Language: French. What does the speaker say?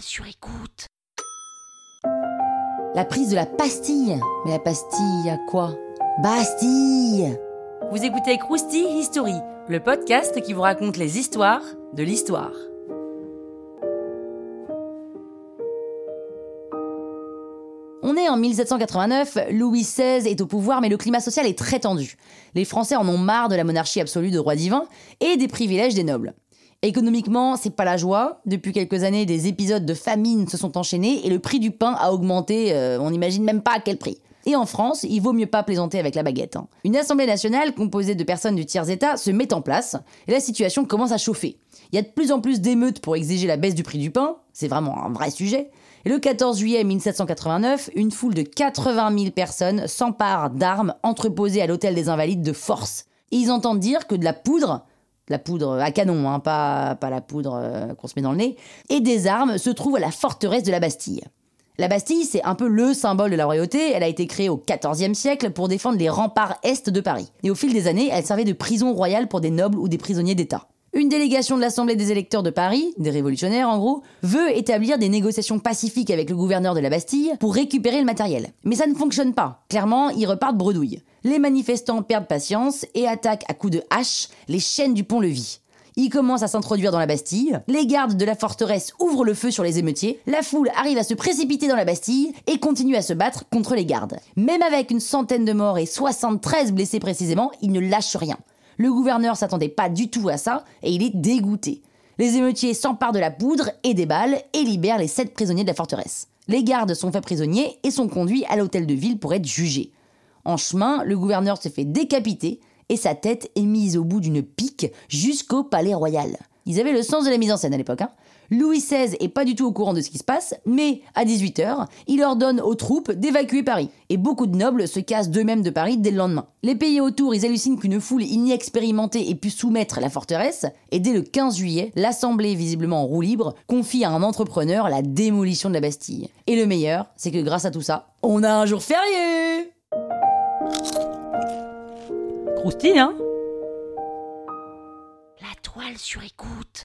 sur écoute. La prise de la pastille. Mais la pastille à quoi? Bastille Vous écoutez Krusty History, le podcast qui vous raconte les histoires de l'histoire. On est en 1789, Louis XVI est au pouvoir, mais le climat social est très tendu. Les Français en ont marre de la monarchie absolue de roi divin et des privilèges des nobles. Économiquement, c'est pas la joie. Depuis quelques années, des épisodes de famine se sont enchaînés et le prix du pain a augmenté, euh, on n'imagine même pas à quel prix. Et en France, il vaut mieux pas plaisanter avec la baguette. hein. Une assemblée nationale composée de personnes du tiers-état se met en place et la situation commence à chauffer. Il y a de plus en plus d'émeutes pour exiger la baisse du prix du pain, c'est vraiment un vrai sujet. Et le 14 juillet 1789, une foule de 80 000 personnes s'emparent d'armes entreposées à l'hôtel des Invalides de force. Ils entendent dire que de la poudre, la poudre à canon, hein, pas, pas la poudre euh, qu'on se met dans le nez, et des armes se trouvent à la forteresse de la Bastille. La Bastille, c'est un peu le symbole de la royauté. Elle a été créée au XIVe siècle pour défendre les remparts est de Paris. Et au fil des années, elle servait de prison royale pour des nobles ou des prisonniers d'État. Une délégation de l'Assemblée des électeurs de Paris, des révolutionnaires en gros, veut établir des négociations pacifiques avec le gouverneur de la Bastille pour récupérer le matériel. Mais ça ne fonctionne pas. Clairement, ils repartent bredouille. Les manifestants perdent patience et attaquent à coups de hache les chaînes du pont-levis. Ils commencent à s'introduire dans la Bastille, les gardes de la forteresse ouvrent le feu sur les émeutiers, la foule arrive à se précipiter dans la Bastille et continue à se battre contre les gardes. Même avec une centaine de morts et 73 blessés précisément, ils ne lâchent rien. Le gouverneur s'attendait pas du tout à ça et il est dégoûté. Les émeutiers s'emparent de la poudre et des balles et libèrent les sept prisonniers de la forteresse. Les gardes sont faits prisonniers et sont conduits à l'hôtel de ville pour être jugés. En chemin, le gouverneur se fait décapiter et sa tête est mise au bout d'une pique jusqu'au palais royal. Ils avaient le sens de la mise en scène à l'époque. hein. Louis XVI est pas du tout au courant de ce qui se passe, mais à 18h, il ordonne aux troupes d'évacuer Paris. Et beaucoup de nobles se cassent d'eux-mêmes de Paris dès le lendemain. Les pays autour, ils hallucinent qu'une foule inexpérimentée ait pu soumettre la forteresse, et dès le 15 juillet, l'Assemblée, visiblement en roue libre, confie à un entrepreneur la démolition de la Bastille. Et le meilleur, c'est que grâce à tout ça, on a un jour férié Krusty, hein? La toile sur écoute.